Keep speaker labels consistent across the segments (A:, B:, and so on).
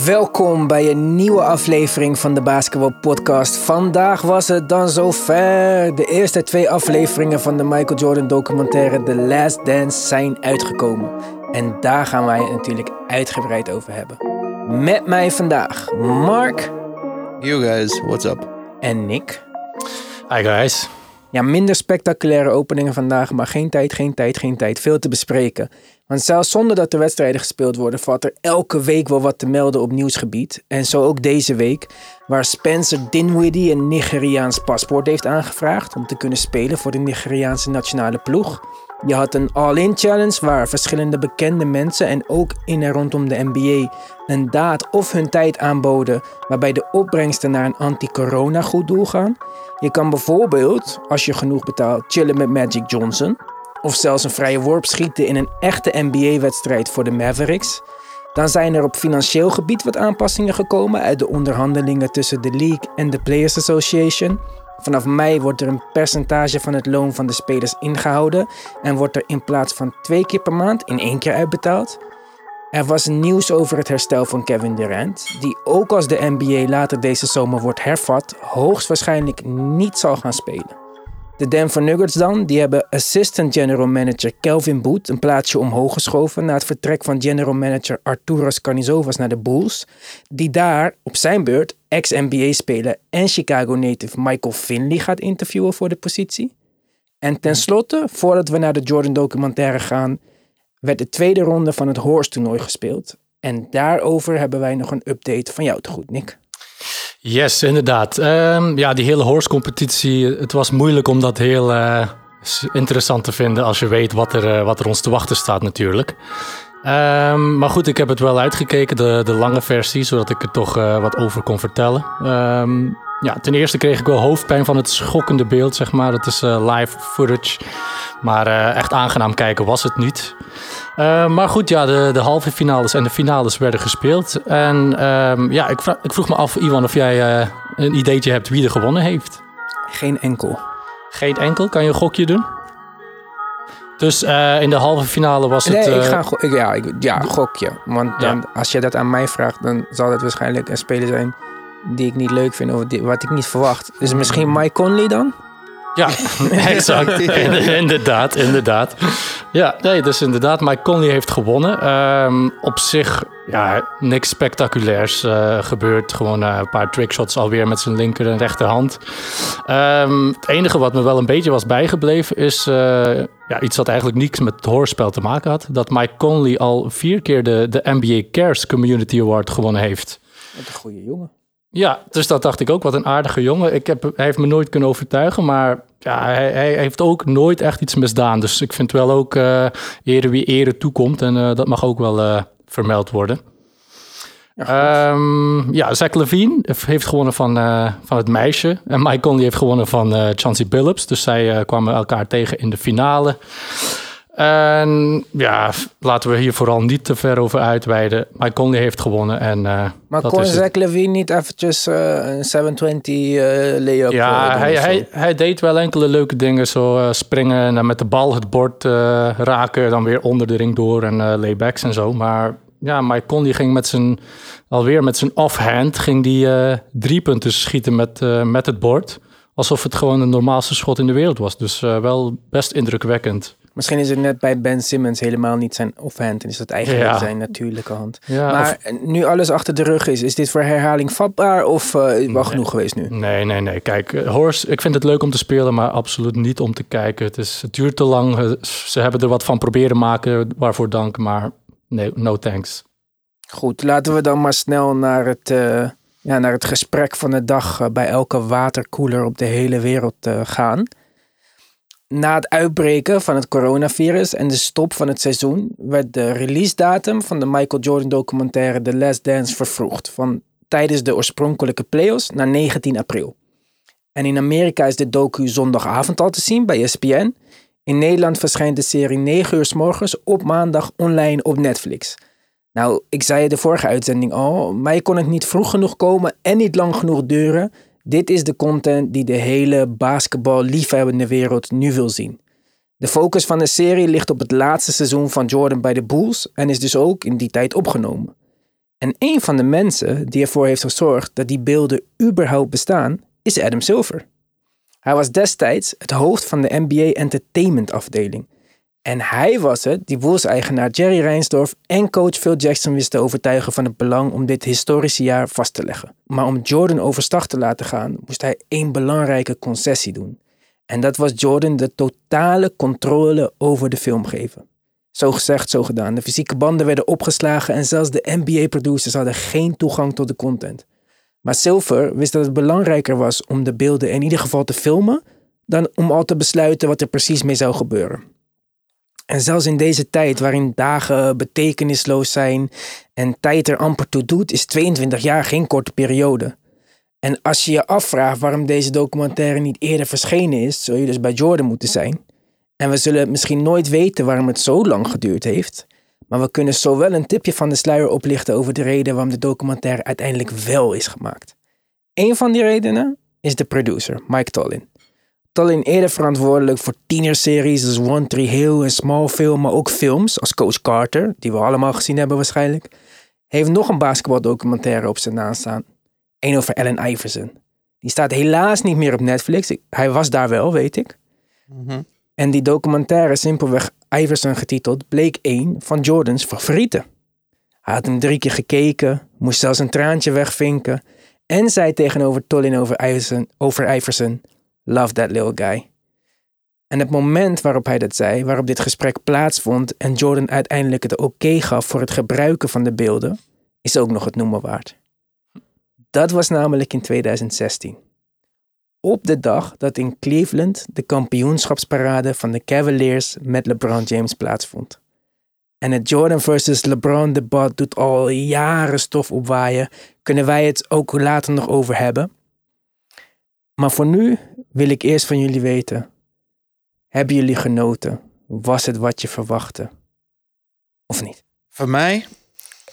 A: Welkom bij een nieuwe aflevering van de Basketball Podcast. Vandaag was het dan zover. De eerste twee afleveringen van de Michael Jordan documentaire The Last Dance zijn uitgekomen. En daar gaan wij het natuurlijk uitgebreid over hebben. Met mij vandaag Mark
B: You guys, what's up?
A: en Nick.
C: Hi guys.
A: Ja, minder spectaculaire openingen vandaag, maar geen tijd, geen tijd, geen tijd. Veel te bespreken. Want zelfs zonder dat er wedstrijden gespeeld worden, valt er elke week wel wat te melden op nieuwsgebied. En zo ook deze week, waar Spencer Dinwiddie een Nigeriaans paspoort heeft aangevraagd om te kunnen spelen voor de Nigeriaanse nationale ploeg. Je had een all-in challenge waar verschillende bekende mensen en ook in en rondom de NBA een daad of hun tijd aanboden waarbij de opbrengsten naar een anti-corona goed doel gaan. Je kan bijvoorbeeld, als je genoeg betaalt, chillen met Magic Johnson. Of zelfs een vrije worp schieten in een echte NBA-wedstrijd voor de Mavericks. Dan zijn er op financieel gebied wat aanpassingen gekomen uit de onderhandelingen tussen de League en de Players Association. Vanaf mei wordt er een percentage van het loon van de spelers ingehouden en wordt er in plaats van twee keer per maand in één keer uitbetaald. Er was nieuws over het herstel van Kevin Durant, die ook als de NBA later deze zomer wordt hervat, hoogstwaarschijnlijk niet zal gaan spelen. De Denver Nuggets dan, die hebben assistant general manager Kelvin Boot een plaatsje omhoog geschoven na het vertrek van general manager Arturas Karnizovas naar de Bulls, die daar op zijn beurt ex-NBA-speler en Chicago native Michael Finley gaat interviewen voor de positie. En tenslotte, voordat we naar de Jordan documentaire gaan, werd de tweede ronde van het Horse toernooi gespeeld. En daarover hebben wij nog een update van jou te goed, Nick.
C: Yes, inderdaad. Ehm, ja, die hele horse competitie, het was moeilijk om dat heel eh, interessant te vinden als je weet wat er, eh, wat er ons te wachten staat natuurlijk. Ehm, maar goed, ik heb het wel uitgekeken, de, de lange versie, zodat ik er toch eh, wat over kon vertellen. Ehm, ja, ten eerste kreeg ik wel hoofdpijn van het schokkende beeld, zeg maar. Het is live footage, maar echt aangenaam kijken was het niet. Uh, maar goed, ja, de, de halve finales en de finales werden gespeeld. En um, ja, ik, ik, vroeg me af, Iwan, of jij uh, een ideetje hebt wie er gewonnen heeft.
A: Geen enkel.
C: Geen enkel? Kan je een gokje doen? Dus uh, in de halve finale was
A: nee,
C: het...
A: Nee, ik ga go- ik, ja, ik, ja, gokje. Want dan, ja. als je dat aan mij vraagt, dan zal dat waarschijnlijk een speler zijn die ik niet leuk vind of die, wat ik niet verwacht. Dus misschien Mike Conley dan?
C: Ja, exact. inderdaad, inderdaad. Ja, nee, dus inderdaad, Mike Conley heeft gewonnen. Um, op zich, ja, niks spectaculairs uh, gebeurd. Gewoon uh, een paar trickshots alweer met zijn linker en rechterhand. Um, het enige wat me wel een beetje was bijgebleven is uh, ja, iets wat eigenlijk niets met het hoorspel te maken had. Dat Mike Conley al vier keer de, de NBA Cares Community Award gewonnen heeft.
A: Wat een goede jongen.
C: Ja, dus dat dacht ik ook. Wat een aardige jongen. Ik heb, hij heeft me nooit kunnen overtuigen, maar ja, hij, hij heeft ook nooit echt iets misdaan. Dus ik vind wel ook uh, ere wie ere toekomt. En uh, dat mag ook wel uh, vermeld worden. Ja, um, ja, Zach Levine heeft gewonnen van, van het meisje. En Mike Conley heeft gewonnen van Chauncey Billups. Dus zij kwamen elkaar tegen in de finale. En ja, laten we hier vooral niet te ver over uitweiden. Mike Conley heeft gewonnen. En, uh,
A: maar kon Zach Levine niet eventjes uh, een 720 uh, layup
C: Ja, hij, hij, hij, deed wel enkele leuke dingen. Zo springen en met de bal het bord raken. Dan weer onder de ring door en laybacks en zo. Maar ja, Mike Conley ging met zijn, alweer met zijn offhand... ging die drie punten schieten met, met het bord. Alsof het gewoon de normaalste schot in de wereld was. Dus wel best indrukwekkend.
A: Misschien is het net bij Ben Simmons helemaal niet zijn offhand en is dat eigenlijk ja. zijn natuurlijke hand.
C: Ja,
A: maar of... nu alles achter de rug is, is dit voor herhaling vatbaar of uh, wel nee. genoeg geweest nu?
C: Nee, nee, nee. Kijk, uh, Horst, ik vind het leuk om te spelen, maar absoluut niet om te kijken. Het, is, het duurt te lang. Ze hebben er wat van proberen maken, waarvoor dank, maar nee, no thanks.
A: Goed, laten we dan maar snel naar het, uh, ja, naar het gesprek van de dag bij elke waterkoeler op de hele wereld gaan na het uitbreken van het coronavirus en de stop van het seizoen werd de release datum van de Michael Jordan documentaire The Last Dance vervroegd van tijdens de oorspronkelijke playoffs naar 19 april. En in Amerika is de docu zondagavond al te zien bij ESPN. In Nederland verschijnt de serie 9 uur s morgens op maandag online op Netflix. Nou, ik zei de vorige uitzending al, mij kon het niet vroeg genoeg komen en niet lang genoeg duren. Dit is de content die de hele basketbal-liefhebbende wereld nu wil zien. De focus van de serie ligt op het laatste seizoen van Jordan bij de Bulls en is dus ook in die tijd opgenomen. En een van de mensen die ervoor heeft gezorgd dat die beelden überhaupt bestaan, is Adam Silver. Hij was destijds het hoofd van de NBA Entertainment afdeling. En hij was het die Bulls-eigenaar Jerry Reinsdorf en coach Phil Jackson wist te overtuigen van het belang om dit historische jaar vast te leggen. Maar om Jordan overstag te laten gaan, moest hij één belangrijke concessie doen. En dat was Jordan de totale controle over de film geven. Zo gezegd, zo gedaan. De fysieke banden werden opgeslagen en zelfs de NBA-producers hadden geen toegang tot de content. Maar Silver wist dat het belangrijker was om de beelden in ieder geval te filmen, dan om al te besluiten wat er precies mee zou gebeuren. En zelfs in deze tijd, waarin dagen betekenisloos zijn en tijd er amper toe doet, is 22 jaar geen korte periode. En als je je afvraagt waarom deze documentaire niet eerder verschenen is, zul je dus bij Jordan moeten zijn. En we zullen misschien nooit weten waarom het zo lang geduurd heeft. Maar we kunnen zowel een tipje van de sluier oplichten over de reden waarom de documentaire uiteindelijk wel is gemaakt. Een van die redenen is de producer, Mike Tollin. Tollin eerder verantwoordelijk voor tienerseries als One Tree Hill en Smallville, maar ook films als Coach Carter, die we allemaal gezien hebben waarschijnlijk. Hij heeft nog een basketbaldocumentaire op zijn naam staan. Eén over Allen Iverson. Die staat helaas niet meer op Netflix. Hij was daar wel, weet ik. En die documentaire, simpelweg Iverson getiteld, bleek een van Jordans favorieten. Hij had hem drie keer gekeken, moest zelfs een traantje wegvinken en zei tegenover Tollin over Iverson, over Iverson Love that little guy. En het moment waarop hij dat zei, waarop dit gesprek plaatsvond en Jordan uiteindelijk het oké gaf voor het gebruiken van de beelden, is ook nog het noemen waard. Dat was namelijk in 2016. Op de dag dat in Cleveland de kampioenschapsparade van de Cavaliers met LeBron James plaatsvond. En het Jordan versus LeBron debat doet al jaren stof opwaaien. Kunnen wij het ook later nog over hebben? Maar voor nu wil ik eerst van jullie weten. Hebben jullie genoten? Was het wat je verwachtte? Of niet?
B: Voor mij,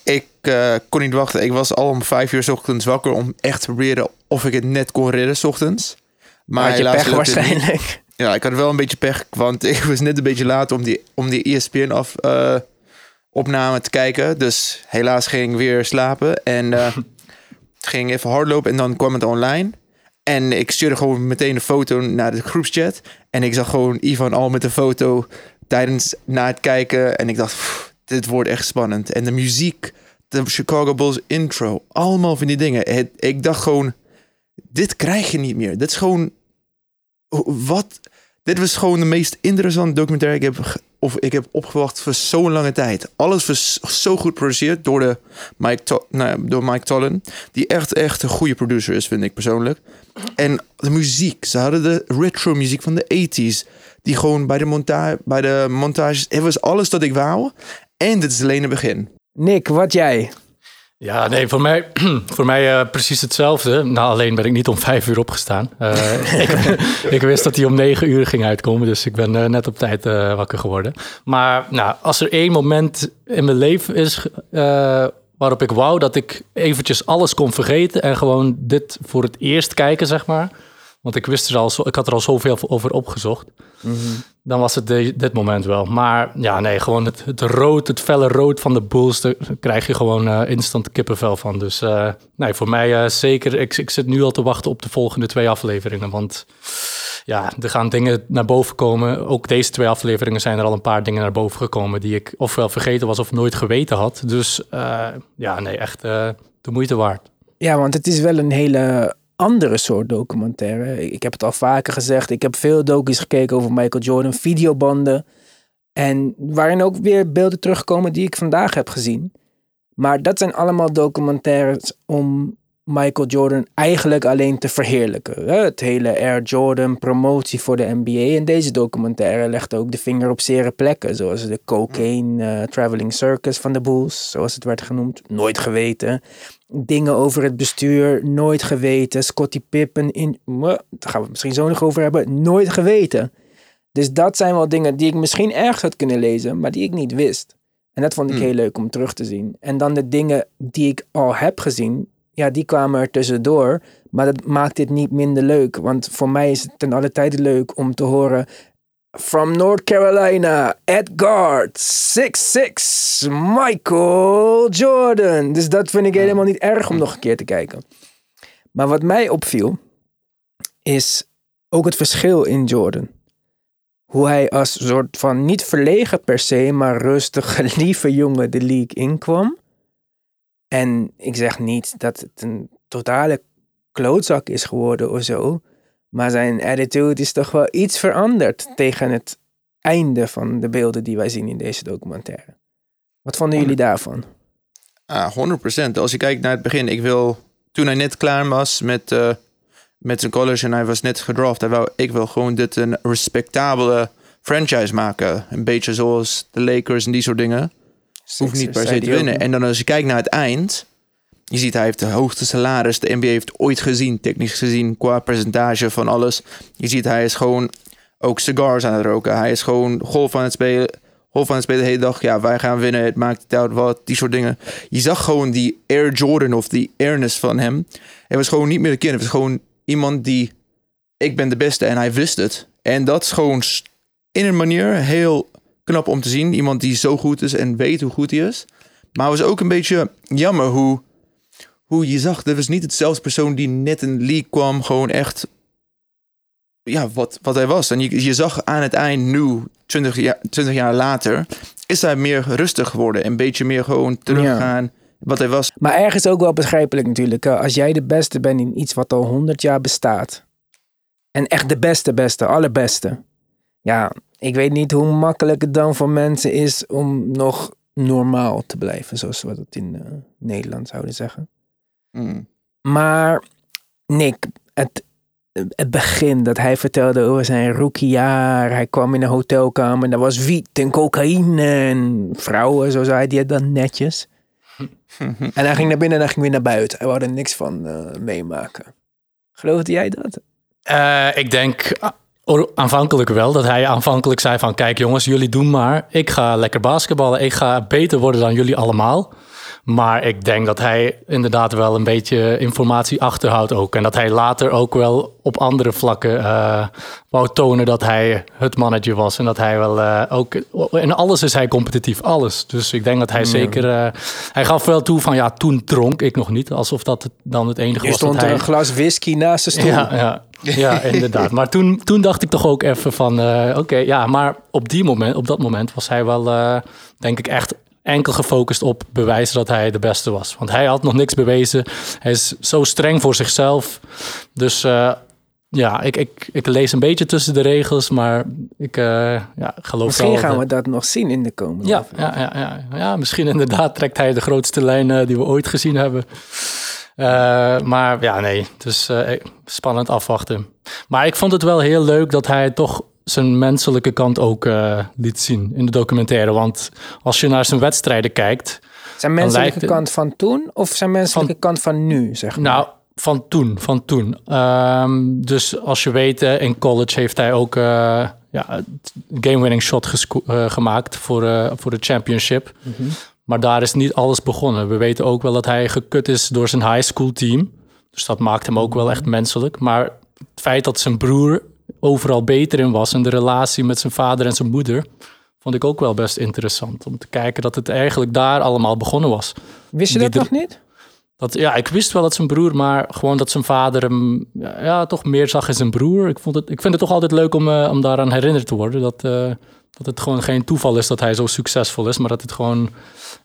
B: ik eh, kon niet wachten. Ik was al om vijf uur 's ochtends wakker om echt te proberen of ik het net kon redden 's ochtends. Maar
A: je
B: helaas
A: pech waarschijnlijk.
B: Ja, ik had wel een beetje pech, want ik was net een beetje laat om die, om die ESPN af, eh, opname te kijken. Dus helaas ging ik weer slapen en eh, ging even hardlopen en dan kwam het online. En ik stuurde gewoon meteen een foto naar de groepschat. En ik zag gewoon Ivan al met een foto tijdens na het kijken. En ik dacht, "Pff, dit wordt echt spannend. En de muziek, de Chicago Bulls intro, allemaal van die dingen. Ik dacht gewoon, dit krijg je niet meer. Dit is gewoon, wat? Dit was gewoon de meest interessante documentaire ik heb, of ik heb opgewacht voor zo'n lange tijd. Alles was zo goed geproduceerd door, de Mike, nou, door Mike Tollin. Die echt, echt een goede producer is, vind ik persoonlijk. En de muziek. Ze hadden de retro muziek van de 80s. Die gewoon bij de, monta bij de montages... Het was alles dat ik wou. En dit is alleen het begin.
A: Nick, wat jij?
C: Ja, nee, voor mij, voor mij eh, precies hetzelfde. Nou, alleen ben ik niet om vijf uur opgestaan. Eh, ik, wist dat hij om negen uur ging uitkomen, dus ik ben eh, net op tijd wakker geworden. Maar nou, als er één moment in mijn leven is waarop ik wou dat ik eventjes alles kon vergeten en gewoon dit voor het eerst kijken, zeg maar. Want ik wist er al, zo, ik had er al zoveel over opgezocht. Dan was het de- dit moment wel. Maar ja, nee, gewoon het, het rood, het felle rood van de Bulls, daar krijg je gewoon eh, instant kippenvel van. Dus eh, nee, voor mij eh, zeker. Ik, ik zit nu al te wachten op de volgende twee afleveringen. Want ja, er gaan dingen naar boven komen. Ook deze twee afleveringen zijn er al een paar dingen naar boven gekomen die ik ofwel vergeten was of nooit geweten had. Dus eh, ja, nee, echt eh, de moeite waard.
A: Ja, want het is wel een hele andere soort documentaire. Ik heb het al vaker gezegd. Ik heb veel docu's gekeken over Michael Jordan, videobanden. En waarin ook weer beelden terugkomen die ik vandaag heb gezien. Maar dat zijn allemaal documentaires om Michael Jordan eigenlijk alleen te verheerlijken. Het hele Air Jordan promotie voor de NBA. En deze documentaire legt ook de vinger op zere plekken. Zoals de cocaine eh, traveling circus van de Bulls, zoals het werd genoemd. Nooit geweten dingen over het bestuur, nooit geweten. Scottie Pippen, in, daar gaan we het misschien zo nog over hebben, nooit geweten. Dus dat zijn wel dingen die ik misschien ergens had kunnen lezen, maar die ik niet wist. En dat vond ik
B: Hmm.
A: heel leuk om terug te zien. En dan de dingen die ik al heb gezien, ja, die kwamen er tussendoor. Maar dat maakt dit niet minder leuk. Want voor mij is het ten alle tijde leuk om te horen From North Carolina, at guard, 6'6, Michael Jordan. Dus dat vind ik helemaal niet erg om nog een keer te kijken. Maar wat mij opviel, is ook het verschil in Jordan. Hoe hij als soort van niet verlegen per se, maar rustige, lieve jongen de league inkwam. En ik zeg niet dat het een totale klootzak is geworden of zo. Maar zijn attitude is toch wel iets veranderd tegen het einde van de beelden die wij zien in deze documentaire. Wat vonden jullie daarvan?
B: Ah, 100%. Als je kijkt naar het begin, ik wil toen hij net klaar was met, uh, met zijn college en hij was net gedraft, hij wou, ik wil gewoon dit een respectabele franchise maken. Een beetje zoals de Lakers en die soort dingen. Hoeft niet per se te winnen. En dan als je kijkt naar het eind, je ziet hij heeft de hoogste salaris de NBA heeft ooit gezien, technisch gezien, qua percentage van alles. Je ziet hij is gewoon ook cigars aan het roken. Hij is gewoon golf aan het spelen. Golf aan het spelen de hele dag. Ja, wij gaan winnen. Het maakt niet uit wat. Die soort dingen. Je zag gewoon die Air Jordan of die airness van hem. Hij was gewoon niet meer de kind. Het was gewoon iemand die... Ik ben de beste en hij wist het. En dat is gewoon in een manier heel knap om te zien. Iemand die zo goed is en weet hoe goed hij is. Maar het was ook een beetje jammer hoe hoe je zag, dat was niet hetzelfde persoon die net een league kwam, gewoon echt ja, wat, wat hij was. En je, je zag aan het eind nu, 20 jaar, 20 jaar later, is hij meer rustig geworden. Een beetje meer gewoon teruggaan wat hij was.
A: Maar ergens ook wel begrijpelijk natuurlijk. Als jij de beste bent in iets wat al 100 jaar bestaat. En echt de beste, beste, allerbeste. Ja, ik weet niet hoe makkelijk het dan voor mensen is om nog normaal te blijven. Zoals we dat in uh, Nederland zouden zeggen. Mm. Maar Nick, het, het begin dat hij vertelde over zijn rookiejaar. Hij kwam in een hotelkamer en daar was wiet en cocaïne en vrouwen, zo zei hij het dan netjes. en hij ging naar binnen en hij ging weer naar buiten. Hij wou er niks van uh, meemaken. Geloofde jij dat?
C: Uh, ik denk aanvankelijk wel. Dat hij aanvankelijk zei van... kijk jongens, jullie doen maar. Ik ga lekker basketballen. Ik ga beter worden dan jullie allemaal. Maar ik denk dat hij inderdaad wel een beetje informatie achterhoudt ook. En dat hij later ook wel op andere vlakken uh, wou tonen dat hij het mannetje was. En dat hij wel uh, ook... In alles is hij competitief, alles. Dus ik denk dat hij zeker... Uh, hij gaf wel toe van ja, toen dronk ik nog niet. Alsof dat dan het enige
A: was
C: stond
A: er
C: hij...
A: een glas whisky naast de stoel.
C: Ja, ja. Ja, inderdaad. Maar toen, toen dacht ik toch ook even van... Oké, ja, maar op, die moment, op dat moment was hij wel, denk ik, echt enkel gefocust op bewijzen dat hij de beste was. Want hij had nog niks bewezen. Hij is zo streng voor zichzelf. Dus uh, ja, ik, ik, ik lees een beetje tussen de regels, maar ik uh, ja, geloof
A: misschien
C: wel...
A: gaan we dat nog zien in de komende
C: ja, ja, ja, ja, ja, misschien inderdaad trekt hij de grootste lijnen die we ooit gezien hebben. Uh, maar ja, nee, dus spannend afwachten. Maar ik vond het wel heel leuk dat hij toch zijn menselijke kant ook uh, liet zien in de documentaire. Want als je naar zijn wedstrijden kijkt.
A: Zijn menselijke kant van toen of zijn menselijke kant van nu, zeg maar?
C: Nou, van toen, van toen. Um, dus als je weet, uh, in college heeft hij ook uh, ja, game-winning shot uh, gemaakt voor, voor de championship. Mm -hmm. Maar daar is niet alles begonnen. We weten ook wel dat hij gekut is door zijn high school team. Dus dat maakt hem ook wel echt menselijk. Maar het feit dat zijn broer overal beter in was. En de relatie met zijn vader en zijn moeder vond ik ook wel best interessant. Om te kijken dat het eigenlijk daar allemaal begonnen was.
A: Wist je dat nog niet?
C: Dat, ja, ik wist wel dat zijn broer, maar gewoon dat zijn vader hem ja, toch meer zag in zijn broer. Ik, vond het, ik vind het toch altijd leuk om, uh, om daaraan herinnerd te worden. Dat, uh, dat het gewoon geen toeval is dat hij zo succesvol is, maar dat het gewoon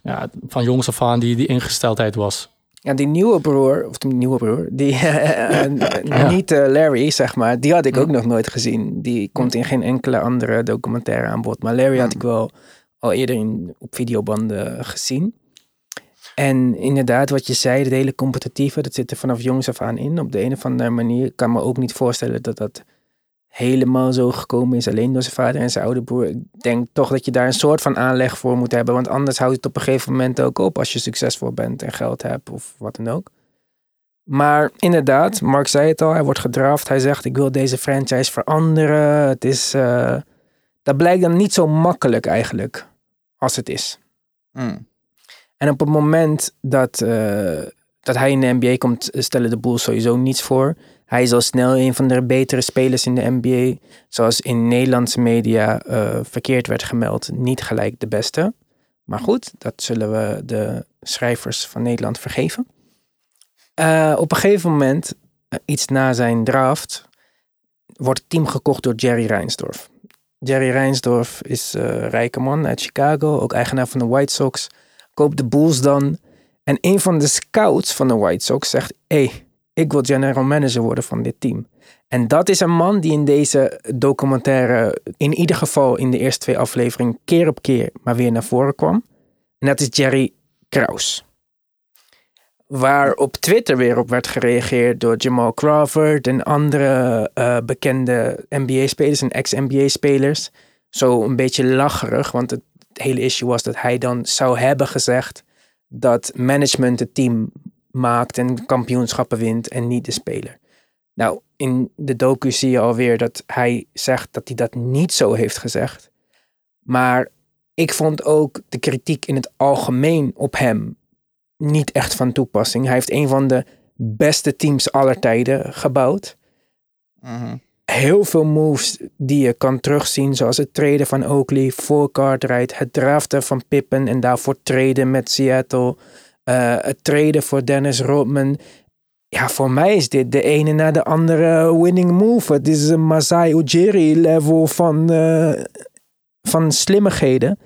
C: ja, van jongs af aan die, die ingesteldheid was.
A: Ja, die nieuwe broer, of die nieuwe broer, die ja. niet uh, Larry, zeg maar, die had ik ook nog nooit gezien. Die komt in geen enkele andere documentaire aan bod. Maar Larry had ik wel al eerder in, op videobanden gezien. En inderdaad, wat je zei, het hele competitieve, dat zit er vanaf jongs af aan in. Op de een of andere manier ik kan me ook niet voorstellen dat dat helemaal zo gekomen is. Alleen door zijn vader en zijn oude broer. Ik denk toch dat je daar een soort van aanleg voor moet hebben. Want anders houdt het op een gegeven moment ook op als je succesvol bent en geld hebt of wat dan ook. Maar inderdaad, Mark zei het al, hij wordt gedraft. Hij zegt, ik wil deze franchise veranderen. Het is, uh, dat blijkt dan niet zo makkelijk eigenlijk als het is.
B: Mm.
A: En op het moment dat, uh, dat hij in de NBA komt, stellen de Bulls sowieso niets voor. Hij is al snel een van de betere spelers in de NBA. Zoals in Nederlandse media eh, verkeerd werd gemeld, niet gelijk de beste. Maar goed, dat zullen we de schrijvers van Nederland vergeven. Uh, op een gegeven moment, uh, iets na zijn draft, wordt het team gekocht door Jerry Reinsdorf. Jerry Reinsdorf is een rijke man uit Chicago, ook eigenaar van de White Sox. Koopt de Bulls dan. En een van de scouts van de White Sox zegt: Hé, hey, ik wil general manager worden van dit team. En dat is een man die in deze documentaire, in ieder geval in de eerste twee afleveringen, keer op keer maar weer naar voren kwam. En dat is Jerry Kraus. Waar op Twitter weer op werd gereageerd door Jamal Crawford en andere uh, bekende NBA-spelers en ex-NBA-spelers. Zo een beetje lacherig, want het hele issue was dat hij dan zou hebben gezegd dat management het team maakt en kampioenschappen wint en niet de speler. Nou, in de docu zie je alweer dat hij zegt dat hij dat niet zo heeft gezegd. Maar ik vond ook de kritiek in het algemeen op hem niet echt van toepassing. Hij heeft een van de beste teams aller tijden gebouwd.
B: Mhm.
A: Heel veel moves die je kan terugzien, zoals het treden van Oakley voor Cartwright, het draften van Pippen en daarvoor treden met Seattle, uh, het treden voor Dennis Rodman. Ja, voor mij is dit de ene na de andere winning move. Het is een Masai Ujiri level van, uh, van slimmigheden.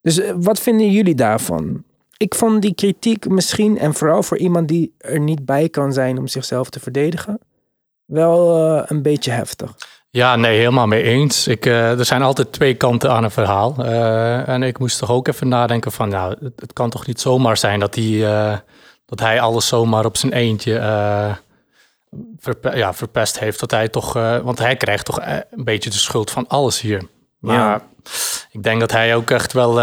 A: Dus uh, wat vinden jullie daarvan? Ik vond die kritiek misschien, en vooral voor iemand die er niet bij kan zijn om zichzelf te verdedigen, wel een beetje heftig.
C: Ja, nee, helemaal mee eens. Ik, uh, er zijn altijd twee kanten aan een verhaal. Uh, en ik moest toch ook even nadenken van, nou, het, het kan toch niet zomaar zijn dat hij, dat hij alles zomaar op zijn eentje verpe ja, verpest heeft. Dat hij toch, want hij krijgt toch een beetje de schuld van alles hier. Maar ja. ik denk dat hij ook echt wel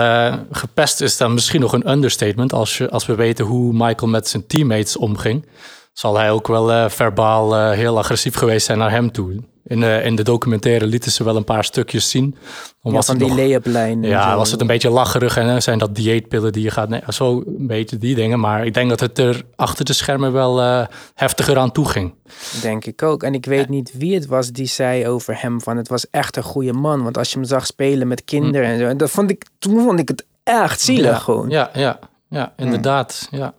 C: gepest is. Dan misschien nog een understatement als, je, als we weten hoe Michael met zijn teammates omging zal hij ook wel verbaal heel agressief geweest zijn naar hem toe. In, uh, in de documentaire lieten ze wel een paar stukjes zien.
A: Dan ja, was van die lay-up-lijn.
C: Ja, was het een beetje lacherig en zijn dat dieetpillen die je gaat... Nee, zo een beetje die dingen. Maar ik denk dat het er achter de schermen wel heftiger aan toe ging.
A: Denk ik ook. En ik weet niet wie het was die zei over hem van... het was echt een goede man. Want als je hem zag spelen met kinderen hm. en zo... En dat vond ik, toen vond ik het echt zielig
C: ja,
A: gewoon.
C: Ja, ja, ja inderdaad. Ja.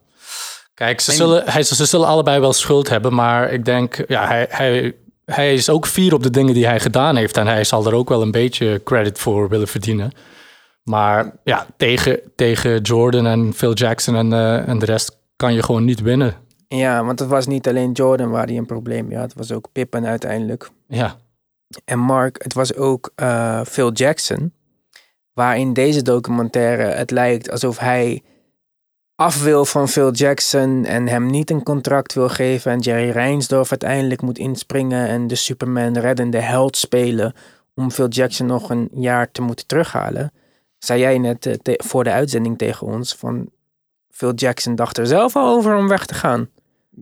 C: Kijk, ze zullen, hij, ze zullen allebei wel schuld hebben, maar ik denk, ja, hij, hij, hij is ook fier op de dingen die hij gedaan heeft. En hij zal er ook wel een beetje credit voor willen verdienen. Maar ja, tegen, tegen Jordan en Phil Jackson en, uh, en de rest kan je gewoon niet winnen.
A: Ja, want het was niet alleen Jordan waar hij een probleem mee had. Het was ook Pippen uiteindelijk.
C: Ja.
A: En Mark, het was ook uh, Phil Jackson. Waar in deze documentaire het lijkt alsof hij af wil van Phil Jackson en hem niet een contract wil geven en Jerry Reinsdorf uiteindelijk moet inspringen en de Superman reddende held spelen om Phil Jackson nog een jaar te moeten terughalen. Zei jij net uh, voor de uitzending tegen ons van Phil Jackson dacht er zelf al over om weg te gaan.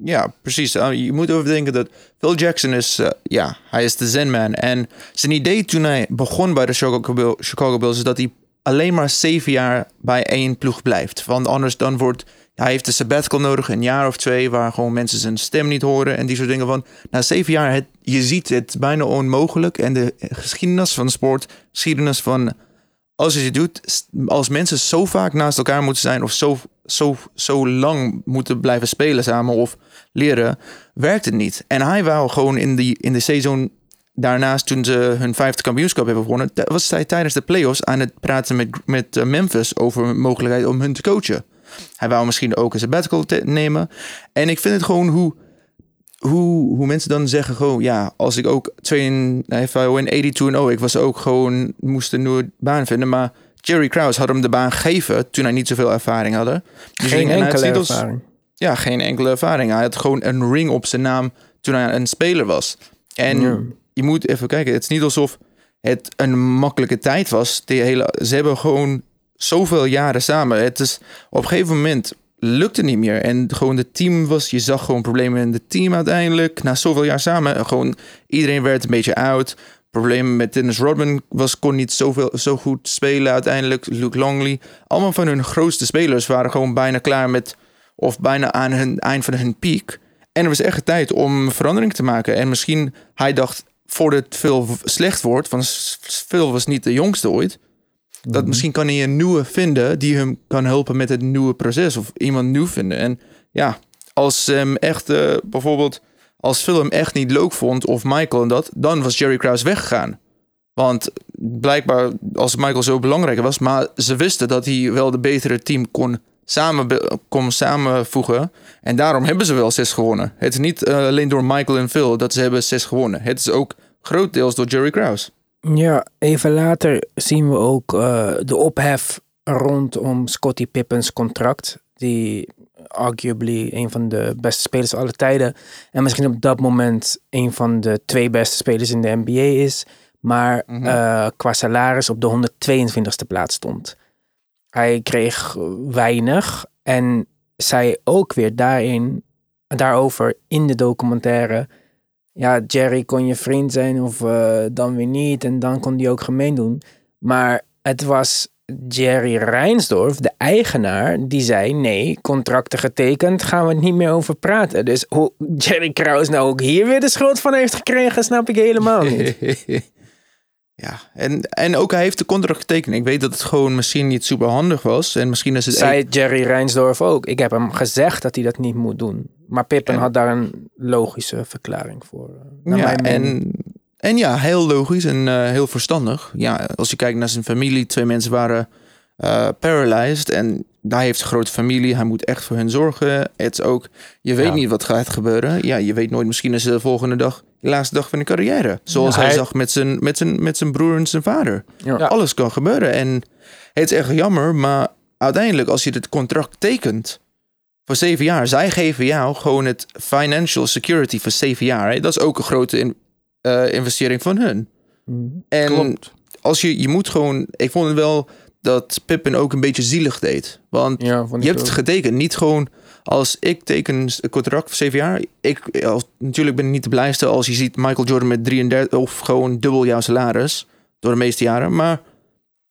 B: Ja, precies. Uh, je moet overdenken dat Phil Jackson is, uh, ja, hij is de zenman. En zijn idee toen hij begon bij de Chicago, Chicago Bulls is dat hij alleen maar zeven jaar bij één ploeg blijft. Want anders dan wordt... Hij heeft een sabbatical nodig, een jaar of twee... waar gewoon mensen zijn stem niet horen en die soort dingen van... Na zeven jaar, je ziet het bijna onmogelijk. En de geschiedenis van de sport, geschiedenis van... Als je het doet, als mensen zo vaak naast elkaar moeten zijn... of zo, zo, zo lang moeten blijven spelen samen of leren... werkt het niet. En hij wou gewoon in, die, in de seizoen daarnaast, toen ze hun vijfde kampioenschap hebben gewonnen, was hij tijdens de playoffs aan het praten met, met Memphis over mogelijkheid om hun te coachen. Hij wou misschien ook een sabbatical nemen. En ik vind het gewoon hoe, hoe, hoe mensen dan zeggen: gewoon ja, als ik ook twee in, in 82 en oh, ik was ook gewoon, moest een nieuwe baan vinden. Maar Jerry Krause had hem de baan gegeven toen hij niet zoveel ervaring had.
A: Dus geen enkele ervaring.
B: ja, geen enkele ervaring. Hij had gewoon een ring op zijn naam toen hij een speler was. En ja je moet even kijken. Het is niet alsof het een makkelijke tijd was. De hele, ze hebben gewoon zoveel jaren samen. Het is op een gegeven moment lukte niet meer. En gewoon het team was, je zag gewoon problemen in het team uiteindelijk. Na zoveel jaar samen, gewoon iedereen werd een beetje oud. Problemen met Dennis Rodman was, kon niet zoveel, zo goed spelen uiteindelijk. Luke Longley. Allemaal van hun grootste spelers waren gewoon bijna klaar met, of bijna aan hun eind van hun piek. En er was echt tijd om verandering te maken. En misschien hij dacht, voordat Phil slecht wordt, van Phil was niet de jongste ooit. Dat
A: Mhm.
B: misschien kan hij een nieuwe vinden die hem kan helpen met het nieuwe proces. Of iemand nieuw vinden. En ja, als hem echt eh, bijvoorbeeld, als Phil hem echt niet leuk vond, of Michael en dat, dan was Jerry Krause weggegaan. Want blijkbaar, als Michael zo belangrijk was, maar ze wisten dat hij wel de betere team kon, samen, kon samenvoegen. En daarom hebben ze wel zes gewonnen. Het is niet eh, alleen door Michael en Phil dat ze hebben zes gewonnen. Het is ook grotendeels door Jerry Krause.
A: Ja, even later zien we ook eh, de ophef rondom Scottie Pippens contract. Die arguably een van de beste spelers aller tijden. En misschien op dat moment een van de twee beste spelers in de NBA is. Maar
B: Mhm.
A: eh, qua salaris op de 122e plaats stond. Hij kreeg weinig en zei ook weer daarin, daarover in de documentaire ja, Jerry kon je vriend zijn of eh, dan weer niet. En dan kon hij ook gemeen doen. Maar het was Jerry Reinsdorf, de eigenaar, die zei: nee, contracten getekend, gaan we het niet meer over praten. Dus hoe Jerry Krause nou ook hier weer de schuld van heeft gekregen, snap ik helemaal niet.
B: ja, en, en ook hij heeft de contract getekend. Ik weet dat het gewoon misschien niet super handig was. En misschien is het...
A: Zei Jerry Reinsdorf ook. Ik heb hem gezegd dat hij dat niet moet doen. Maar Pippen
B: En-
A: had daar een logische verklaring voor. eh, naar
B: ja, en, en ja, heel logisch en eh, heel verstandig. Ja, als je kijkt naar zijn familie, twee mensen waren eh paralyzed en hij heeft een grote familie. Hij moet echt voor hen zorgen. Het is ook, je weet
C: Ja.
B: niet wat gaat gebeuren. Ja, je weet nooit, misschien is het de volgende dag de laatste dag van de carrière. Zoals
C: Ja,
B: hij,
C: hij-
B: zag met zijn, met, zijn, met zijn broer en zijn vader.
A: Ja.
B: Alles kan gebeuren en het is echt jammer, maar uiteindelijk als je dit contract tekent voor zeven jaar, zij geven jou gewoon het financial security voor zeven jaar. Hè? Dat is ook een grote in- eh, investering van hun.
A: Mhm.
B: En
C: Klopt.
B: als je, je moet gewoon, ik vond het wel dat Pippen ook een beetje zielig deed. Want
A: Ja,
B: je hebt het getekend, niet gewoon als ik teken een contract voor zeven jaar. Ik, als, natuurlijk ben ik niet de blijste als je ziet Michael Jordan met 33 of gewoon dubbel jouw salaris door de meeste jaren. Maar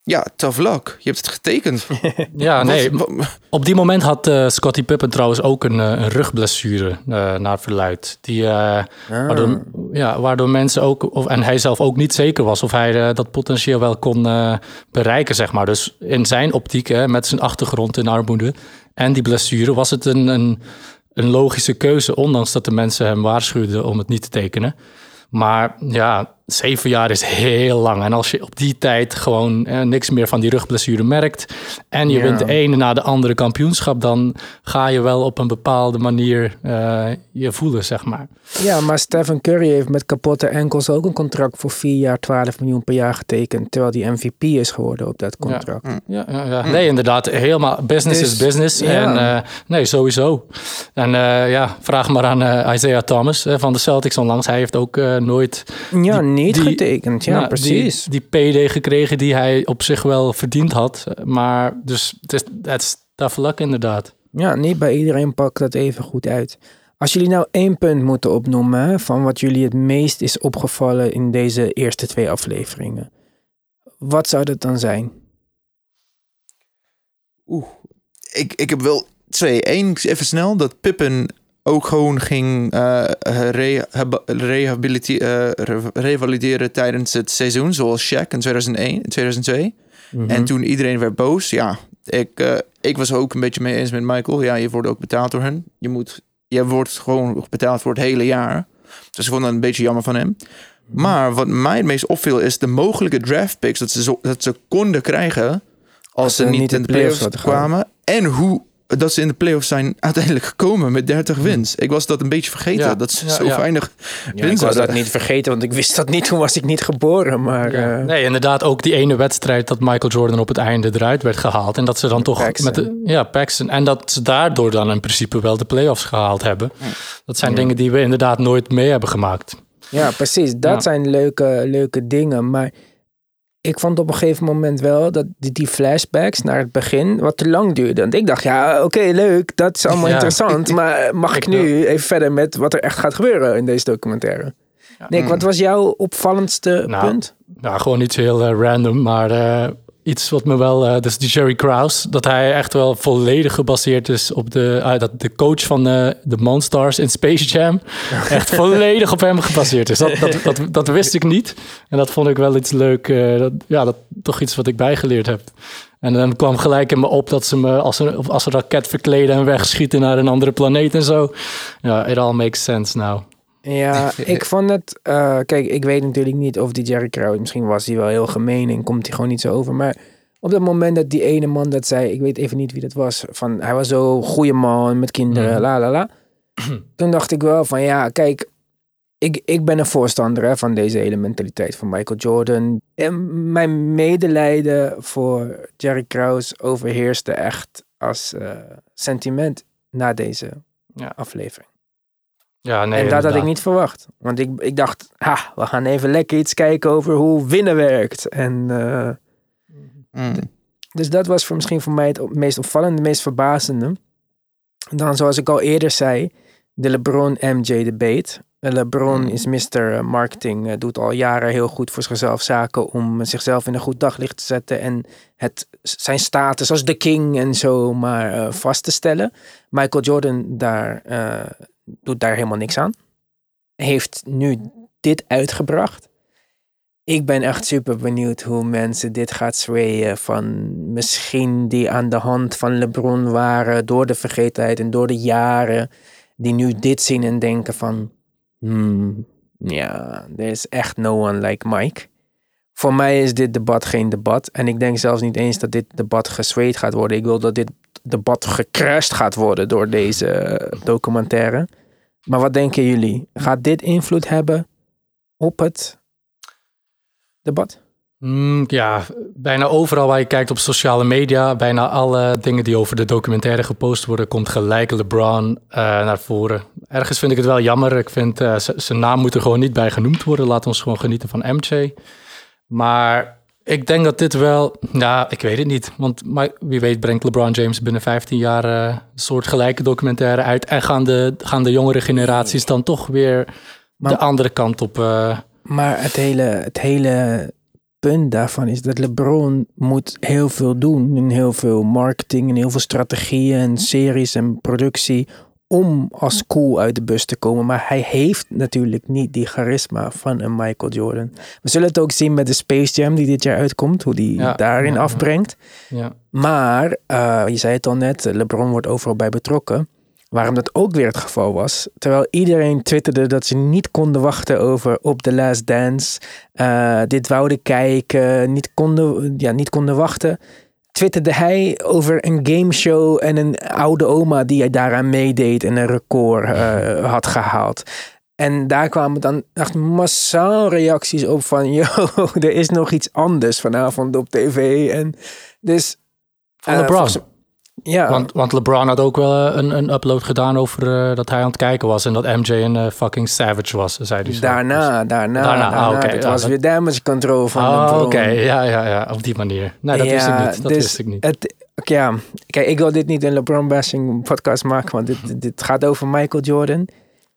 B: ja, tough luck. Je hebt het getekend.
C: Ja, nee.
B: Wat-
C: Op die moment had eh Scottie Pippen trouwens ook een, eh, een rugblessure eh, naar verluid. Die, eh,
A: Ah.
C: waardoor, ja, waardoor mensen ook, of, en hij zelf ook niet zeker was of hij dat potentieel wel kon eh, bereiken, zeg maar. Dus in zijn optiek, hè, met zijn achtergrond in armoede en die blessure, was het een, een, een logische keuze, ondanks dat de mensen hem waarschuwden om het niet te tekenen. Maar ja, zeven jaar is heel lang. En als je op die tijd gewoon eh, niks meer van die rugblessure merkt... en je
A: Ja.
C: wint de ene na de andere kampioenschap... dan ga je wel op een bepaalde manier eh, je voelen, zeg maar.
A: Ja, maar Stephen Curry heeft met kapotte enkels ook een contract voor vier jaar 12 miljoen per jaar getekend. Terwijl die MVP is geworden op dat contract.
C: Ja, ja, ja. Nee, inderdaad. Helemaal business
A: Dus,
C: is business.
A: ja.
C: En eh, nee, sowieso. En eh, ja, vraag maar aan Isaiah Thomas van de Celtics onlangs. Hij heeft ook nooit
A: Ja, niet
C: die-
A: getekend. Ja,
C: nou,
A: precies.
C: Die, die PD gekregen die hij op zich wel verdiend had. Maar dus het is dat is tough luck inderdaad.
A: Ja, niet bij iedereen pakt dat even goed uit. Als jullie nou één punt moeten opnoemen van wat jullie het meest is opgevallen in deze eerste twee afleveringen. Wat zou dat dan zijn?
B: Oeh, ik, ik heb wel twee. Eén, even snel, dat Pippen ook gewoon ging eh, rehab- rehabilite- eh, re- revalideren tijdens het seizoen, zoals Shaq in 2001, in 2002.
A: Mhm.
B: En toen iedereen werd boos, ja, ik, eh, ik was ook een beetje mee eens met Michael. Ja, je wordt ook betaald door hen. Je, moet, je wordt gewoon betaald voor het hele jaar. Dus ik vond dat een beetje jammer van hem. Maar wat mij het meest opviel is de mogelijke draft picks dat ze, zo, dat ze konden krijgen als ze niet in de playoffs kwamen. En hoe dat ze in de playoffs zijn uiteindelijk gekomen met 30 wins. Ik was dat een beetje vergeten.
C: Ja,
B: dat ze
C: ja,
B: zo
C: ja.
B: weinig
A: Ja, ik
B: wins
A: was dat niet vergeten, want ik wist dat niet. Toen was ik niet geboren. Maar
C: Ja.
A: eh,
C: Nee, inderdaad ook die ene wedstrijd dat Michael Jordan op het einde eruit werd gehaald. En dat ze dan toch
A: Paxson.
C: met de, ja, Paxton. En dat ze daardoor dan in principe wel de playoffs gehaald hebben. Dat zijn
A: Ja.
C: dingen die we inderdaad nooit mee hebben gemaakt.
A: Ja, precies. Dat
C: Ja.
A: zijn leuke, leuke dingen. Maar ik vond op een gegeven moment wel dat die, die flashbacks naar het begin wat te lang duurden. Want ik dacht, ja, oké, leuk. Dat is allemaal
C: Ja.
A: interessant. Maar mag ik
C: Ik
A: nu even verder met wat er echt gaat gebeuren in deze documentaire? Nick, wat was jouw opvallendste
C: Nou,
A: punt?
C: Nou, gewoon iets heel eh, random. Maar eh, iets wat me wel, uh, dus die Jerry Krause, dat hij echt wel volledig gebaseerd is op de, uh, dat de coach van uh, de Monstars in Space Jam, echt volledig op hem gebaseerd is. Dat, dat, dat, dat, wist ik niet. En dat vond ik wel iets leuk, dat, ja, dat toch iets wat ik bijgeleerd heb. En dan kwam gelijk in me op dat ze me als een, als een raket verkleden en wegschieten naar een andere planeet en zo. Ja, it all makes sense now.
A: Ja, ik vond het. Uh, kijk, ik weet natuurlijk niet of die Jerry Krause. Misschien was hij wel heel gemeen en komt hij gewoon niet zo over. Maar op dat moment dat die ene man dat zei. Ik weet even niet wie dat was. Van hij was zo goede man met kinderen. Mm. La la la. Toen dacht ik wel van ja, kijk. Ik, ik ben een voorstander hè, van deze hele mentaliteit van Michael Jordan. En mijn medelijden voor Jerry Krause overheerste echt als uh, sentiment na deze ja. aflevering.
C: Ja, nee,
A: en dat had ik niet verwacht. Want ik, ik dacht, ha, we gaan even lekker iets kijken over hoe winnen werkt. En, uh, mm. Dus dat was voor, misschien voor mij het meest opvallende, het meest verbazende. Dan, zoals ik al eerder zei, de LeBron-MJ debate. LeBron mm. is Mr. Marketing, uh, doet al jaren heel goed voor zichzelf zaken om zichzelf in een goed daglicht te zetten en het, zijn status als de king en zo maar uh, vast te stellen. Michael Jordan daar doet daar helemaal niks aan. Heeft nu dit uitgebracht. Ik ben echt super benieuwd hoe mensen dit gaat swayen van misschien die aan de hand van LeBron waren door de vergetenheid en door de jaren, die nu dit zien en denken van, hmm, ja, er is echt no one like Mike. Voor mij is dit debat geen debat en ik denk zelfs niet eens dat dit debat geswayed gaat worden. Ik wil dat dit debat gecrashed gaat worden door deze documentaire. Maar wat denken jullie? Gaat dit invloed hebben op het debat?
C: Mm, ja, bijna overal waar je kijkt op sociale media, bijna alle dingen die over de documentaire gepost worden, komt gelijk LeBron uh, naar voren. Ergens vind ik het wel jammer. Ik vind uh, zijn naam moet er gewoon niet bij genoemd worden. Laat ons gewoon genieten van MJ. Maar ik denk dat dit wel, ja, ik weet het niet. Want maar wie weet brengt LeBron James binnen 15 jaar uh, een soort gelijke documentaire uit. En gaan de, gaan de jongere generaties dan toch weer de andere kant op. Uh...
A: Maar het hele, het hele punt daarvan is dat LeBron moet heel veel doen. In heel veel marketing en heel veel strategieën en series en productie om als cool uit de bus te komen. Maar hij heeft natuurlijk niet die charisma van een Michael Jordan. We zullen het ook zien met de Space Jam die dit jaar uitkomt. Hoe die daarin afbrengt.
C: Ja.
A: Maar, uh, je zei het al net, LeBron wordt overal bij betrokken. Waarom dat ook weer het geval was. Terwijl iedereen twitterde dat ze niet konden wachten over op The Last Dance. Uh, dit wouden kijken, niet konden, ja, niet konden wachten twitterde hij over een gameshow en een oude oma die hij daaraan meedeed en een record uh, had gehaald. En daar kwamen dan echt massaal reacties op van, yo, er is nog iets anders vanavond op tv. En dus...
C: Van uh, LeBron. Ja. Want, want LeBron had ook wel eh, een, een upload gedaan over uh, dat hij aan het kijken was en dat MJ een uh, fucking savage was, zei hij.
A: Daarna, daarna, daarna. daarna. Ah, okay, het ja, was dat... weer damage control van oh, LeBron.
C: oké, ja, ja, ja, op die manier. Nee, dat ja, wist ik niet. Dat dus wist ik niet. Het,
A: ja, kijk, ik wil dit niet een LeBron bashing podcast maken, want dit, dit gaat over Michael Jordan.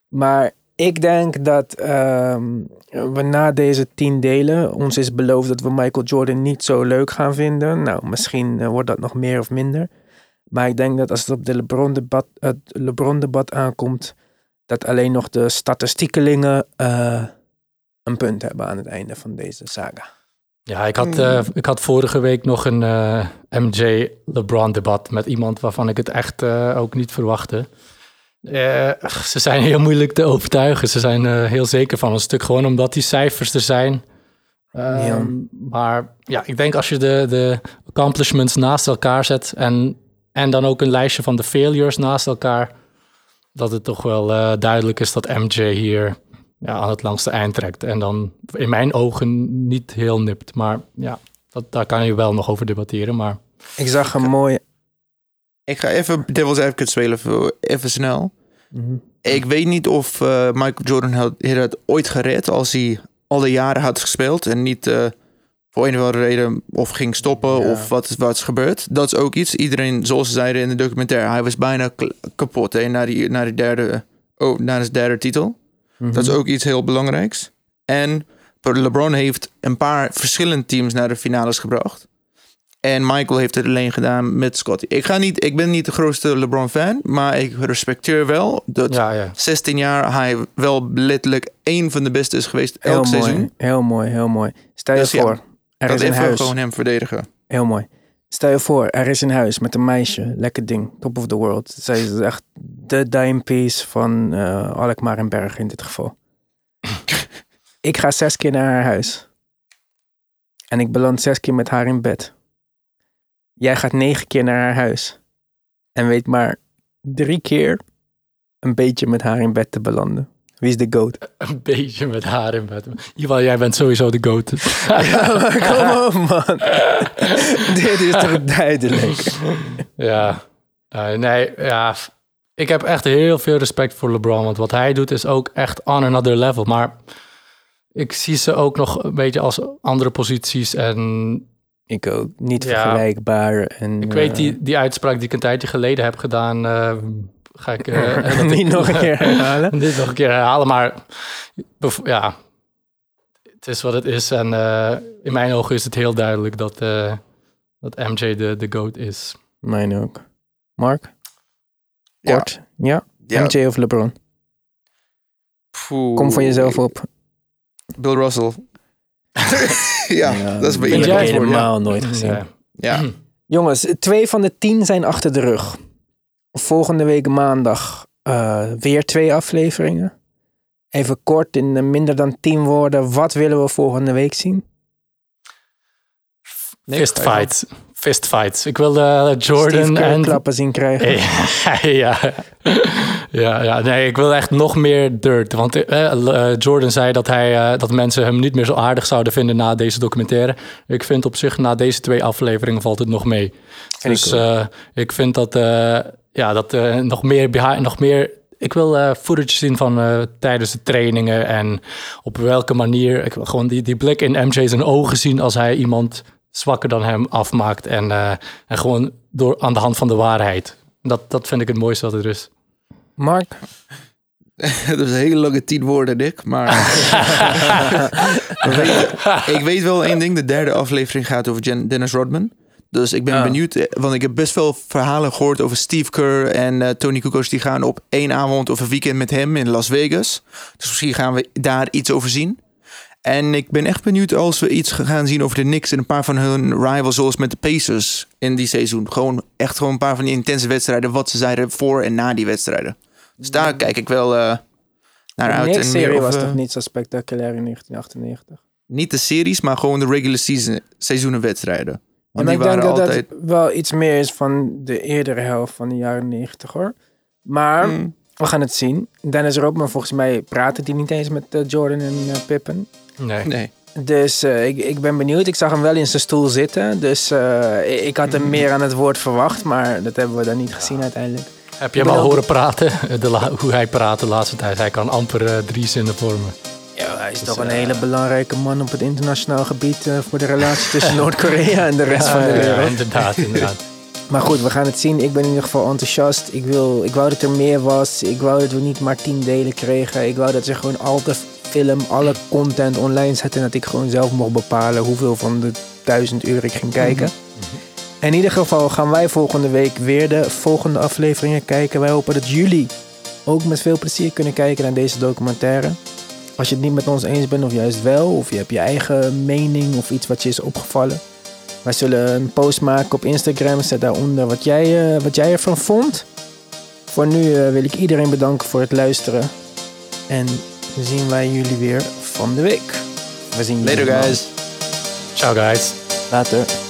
A: Maar ik denk dat um, we na deze tien delen ons is beloofd dat we Michael Jordan niet zo leuk gaan vinden. Nou, misschien wordt dat nog meer of minder. Maar ik denk dat als het op de LeBron-debat, het LeBron-debat aankomt, dat alleen nog de statistiekelingen uh, een punt hebben aan het einde van deze saga.
C: Ja, ik had, uh, ik had vorige week nog een uh, eh, MJ-LeBron-debat met iemand waarvan ik het echt ook niet verwachtte. ze zijn heel moeilijk te overtuigen. Ze zijn heel zeker van een stuk, gewoon omdat die cijfers er zijn. Ja. Ehm, maar ja, ik denk als je de, de accomplishments naast elkaar zet en en dan ook een lijstje van de failures naast elkaar. Dat het toch wel uh, duidelijk is dat MJ hier ja, aan het langste eind trekt. En dan in mijn ogen niet heel nipt. Maar ja, dat, daar kan je wel nog over debatteren. Maar...
A: Ik zag een mooie...
B: Ik ga even Devil's Advocate spelen, even snel. Mm Ik weet niet of uh, Michael Jordan had, had ooit gered als hij alle jaren had gespeeld en niet... Uh, voor een of andere reden of ging stoppen of wat, wat is gebeurd. Dat is ook iets. Iedereen, zoals ze zeiden in de documentaire, hij was bijna kapot hè, na, die, na, die derde, oh, na zijn derde titel. Dat is mhm. ook iets heel belangrijks. En LeBron heeft een paar verschillende teams naar de finales gebracht. En Michael heeft het alleen gedaan met Scotty. Ik, ga niet, ik ben niet de grootste LeBron-fan, maar ik respecteer wel dat
C: Ja, ja.
B: 16 jaar hij wel letterlijk één van de beste is geweest
A: Heel
B: elk
A: mooi,
B: seizoen.
A: heel mooi, heel mooi. Stel je
B: Dus ja,
A: voor, er
B: Dat
A: is een huis.
B: gewoon hem verdedigen.
A: Heel mooi. Stel je voor, er is een huis met een meisje. Lekker ding. Top of the world. Zij is echt de dime piece van eh Alkmaar en Berg in dit geval. ik ga zes keer naar haar huis. En ik beland zes keer met haar in bed. Jij gaat negen keer naar haar huis. En weet maar drie keer een beetje met haar in bed te belanden. Wie is de goat?
C: Een beetje met haar in bed. Iwan, jij bent sowieso de goat.
A: Ja, maar kom op man. Dit is toch duidelijk.
C: Ja, Eh, nee, ja. Ik heb echt heel veel respect voor LeBron. Want wat hij doet is ook echt on another level. Maar ik zie ze ook nog een beetje als andere posities. En
A: Ik ook. Niet
C: Ja.
A: vergelijkbaar. En,
C: ik weet
A: eh,
C: die, die uitspraak die ik een tijdje geleden heb gedaan. eh, ga ik eh, ik-
A: niet nog een keer herhalen.
C: dit nog een keer herhalen. Maar ja, het is wat het is. En eh, in mijn ogen is het heel duidelijk dat, eh, dat MJ de, de GOAT is.
A: Mijn ook. Mark?
B: Ja.
A: Kort? Ja?
B: Ja,
A: MJ of LeBron?
B: poeh.
A: Kom van jezelf op.
B: Bill Russell. ja, dat is bij iedereen ja.
A: helemaal nooit gezien.
C: Ja.
B: Ja.
A: Jongens, twee van de tien zijn achter de rug. Volgende week maandag eh, weer twee afleveringen. Even kort in minder dan tien woorden. Wat willen we volgende week zien?
B: Nee,
C: Fist
B: ga je
C: fights. Fist fights. Ik wil eh, Jordan en...
A: klappen zien krijgen.
C: ja, ja, ja, nee, ik wil echt nog meer dirt. Want eh, Jordan zei dat, hij, eh, dat mensen hem niet meer zo aardig zouden vinden na deze documentaire. Ik vind op zich na deze twee afleveringen valt het nog mee.
A: Vind
C: dus
A: ik
C: eh, vind dat, eh, ja, dat eh, nog meer behind, nog meer. Ik wil eh footage zien van eh, tijdens de trainingen en op welke manier. Ik wil gewoon die, die blik in MJ zijn ogen zien als hij iemand zwakker dan hem afmaakt. En, eh, en gewoon door, aan de hand van de waarheid. Dat, dat vind ik het mooiste wat er is.
A: Mark?
B: Dat is een hele lange tien woorden, Nick. Maar ik weet wel één ding. De derde aflevering gaat over Jen- Dennis Rodman. Dus ik ben
A: Ah.
B: benieuwd. eh, Want ik heb best veel verhalen gehoord over Steve Kerr en eh, Tony Kukoc. Die gaan op één avond of een weekend met hem in Las Vegas. Dus misschien gaan we daar iets over zien. En ik ben echt benieuwd als we iets gaan zien over de Knicks en een paar van hun rivals, zoals met de Pacers in die seizoen. Gewoon echt gewoon een paar van die intense wedstrijden, wat ze zeiden voor en na die wedstrijden. Dus daar kijk ik wel eh, naar
A: De
B: uit. Meer
A: serie
B: of,
A: was toch niet zo spectaculair in 1998?
B: niet de series, maar gewoon de regular season, seizoenenwedstrijden.
A: En
B: Want die
A: ik denk dat
B: altijd...
A: dat wel iets meer is van de eerdere helft van de jaren 90 hoor. Maar
B: Mm,
A: we gaan het zien. Dennis Rodman, volgens mij praten die niet eens met eh, Jordan en eh, Pippen.
C: Nee.
B: nee.
A: Dus eh, ik, ik ben benieuwd. Ik zag hem wel in zijn stoel zitten. Dus eh, ik had hem meer aan het woord verwacht. Maar dat hebben we dan niet gezien uiteindelijk.
C: Heb je hem al horen praten? De la- hoe hij praat de laatste tijd. Hij kan amper drie zinnen vormen.
A: Ja, hij is
C: Dus,
A: toch een
C: eh,
A: hele belangrijke man op het internationaal gebied. eh, voor de relatie tussen Noord-Korea en de rest
C: Ja,
A: van de
C: ja,
A: wereld.
C: inderdaad, inderdaad.
A: Maar goed, we gaan het zien. Ik ben in ieder geval enthousiast. Ik, wil, ik wou dat er meer was. Ik wou dat we niet maar tien delen kregen. Ik wou dat ze gewoon al de film, alle content online zetten. En dat ik gewoon zelf mocht bepalen hoeveel van de duizend uur ik ging kijken. In ieder geval gaan wij volgende week weer de volgende afleveringen kijken. Wij hopen dat jullie ook met veel plezier kunnen kijken naar deze documentaire. Als je het niet met ons eens bent of juist wel, of je hebt je eigen mening of iets wat je is opgevallen. Wij zullen een post maken op Instagram. Zet daaronder wat jij, eh, wat jij ervan vond. Voor nu eh, wil ik iedereen bedanken voor het luisteren. En zien wij jullie weer van de week. We zien jullie
B: Later guys.
C: Ciao guys.
A: Later.